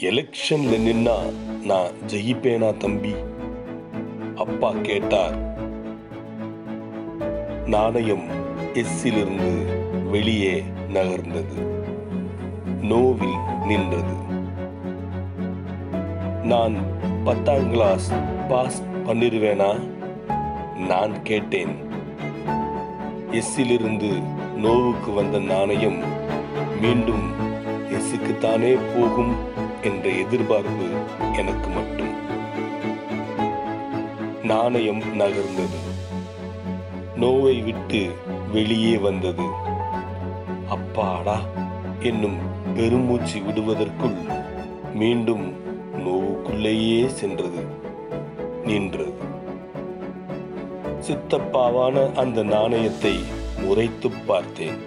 எலெக்ஷன்ல நின்னா நான் ஜெயிப்பேனா தம்பி? அப்பா கேட்டார். நாணயம் எஸ்ஸிலிருந்து வெளியே நகர்ந்தது. நோவில் நின்றது. நான் பத்தாம் கிளாஸ் பாஸ் பண்ணிருவேனா? நான் கேட்டேன். எஸ்ஸிலிருந்து நோவுக்கு வந்த நாணயம் மீண்டும் எஸ்ஸுக்குத்தானே போகும். என்ற எதிர்பார்ப்பு எனக்கு மட்டும். நாணயம் நகர்ந்தது. நோவை விட்டு வெளியே வந்தது. அப்பாடா என்னும் பெருமூச்சு விடுவதற்குள் மீண்டும் நோவுக்குள்ளேயே சென்றது நின்றது. சித்தப்பாவான அந்த நாணயத்தை முறைத்து பார்த்தேன்.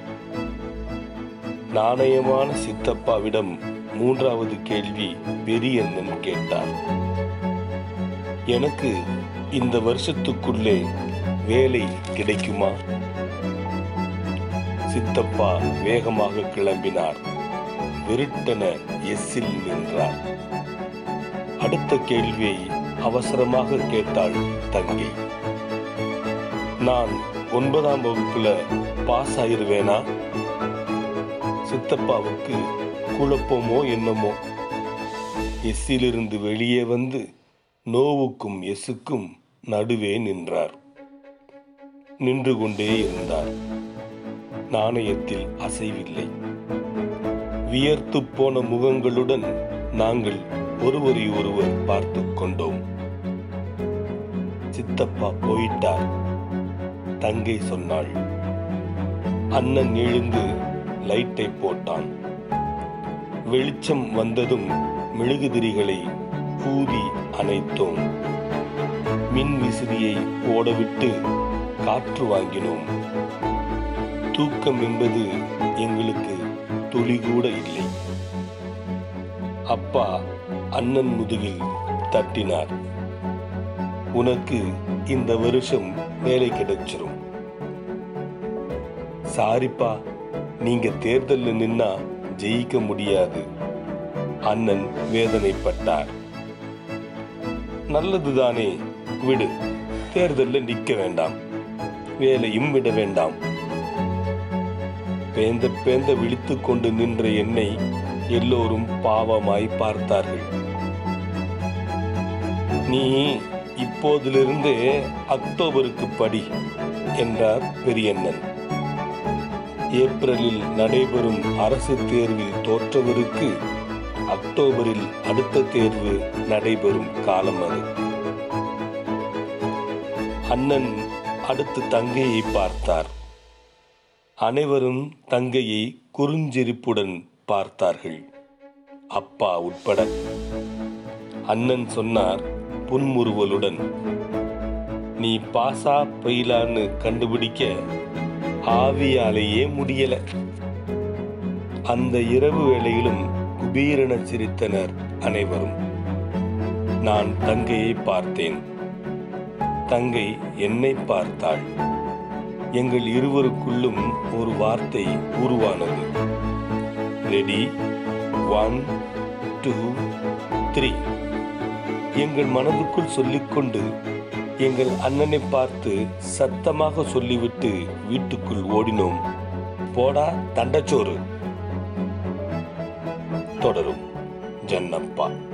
நாணயமான சித்தப்பாவிடம் மூன்றாவது கேள்வி பெரியண்ணன் கேட்டார். எனக்கு இந்த வருஷத்துக்குள்ளே வேலை கிடைக்குமா? சித்தப்பா வேகமாக கிளம்பினார். விருட்டன எஸ்ஸில் நின்றார். அடுத்த கேள்வியை அவசரமாக கேட்டாள் தங்கி. நான் ஒன்பதாம் வகுப்புல பாஸ் ஆயிருவேனா? சித்தப்பாவுக்கு குழப்பமோ என்னமோ? எஸ்ஸிலிருந்து வெளியே வந்து நோவுக்கும் எஸ்ஸுக்கும் நடுவே நின்றார். நின்று கொண்டே இருந்தார். நாணயத்தில் அசைவில்லை. வியர்த்து போன முகங்களுடன் நாங்கள் ஒருவரை ஒருவர் பார்த்து கொண்டோம். சித்தப்பா போயிட்டார். தங்கை சொன்னாள் அண்ணன் எழுந்து லைட்டை போட்டான். வெளிச்சம் வந்ததும் மெழுகுதிரிகளை பூதி அணைத்தோம். மின் விசிறியை ஓடவிட்டு காற்று வாங்கினோம். தூக்கம் என்பது எங்களுக்கு துளி கூட இல்லை. அப்பா அண்ணன் முதுகில் தட்டினார். உனக்கு இந்த வருஷம் வேலை கிடைச்சிரும். சாரிப்பா நீங்க தேர்தலில் நின்னா ஜெயிக்க முடியாது. அண்ணன் வேதனைப்பட்டார். நல்லதுதானே விடு. தேர்தலில் நிற்க வேண்டாம். வேலையும் விட வேண்டாம். பேந்த பேந்த விழித்து கொண்டு நின்ற என்னை எல்லோரும் பாவமாய் பார்த்தார்கள். நீ இப்போதிலிருந்தே அக்டோபருக்கு படி என்றார் பெரியண்ணன். ஏப்ரலில் நடைபெறும் அரசு தேர்வில் தோற்றவருக்கு அக்டோபரில் அடுத்த தேர்வு நடைபெறும் காலம் அது. அண்ணன் அடுத்து தங்கையை பார்த்தார். அனைவரும் தங்கையை குறுஞ்சிரிப்புடன் பார்த்தார்கள். அப்பா உட்பட. அண்ணன் சொன்னார் புன்முறுவலுடன் நீ பாசா பெயிலான்னு கண்டுபிடிக்க ஆவியாலேயே முடியல. அந்த இரவு வேளையிலும் குபீரென சிரித்தனர் அனைவரும் நான் தங்கையை பார்த்தேன். தங்கை என்னை பார்த்தாள். எங்கள் இருவருக்குள்ளும் ஒரு வார்த்தை உருவானது. ரெடி ஒன் டூ த்ரீ எங்கள் மனதுக்குள் சொல்லிக்கொண்டு எங்கள் அண்ணனை பார்த்து சத்தமாக சொல்லிவிட்டு வீட்டுக்குள் ஓடினோம். போடா தண்டச்சோறு. தொடரும். ஜன்னப்பா.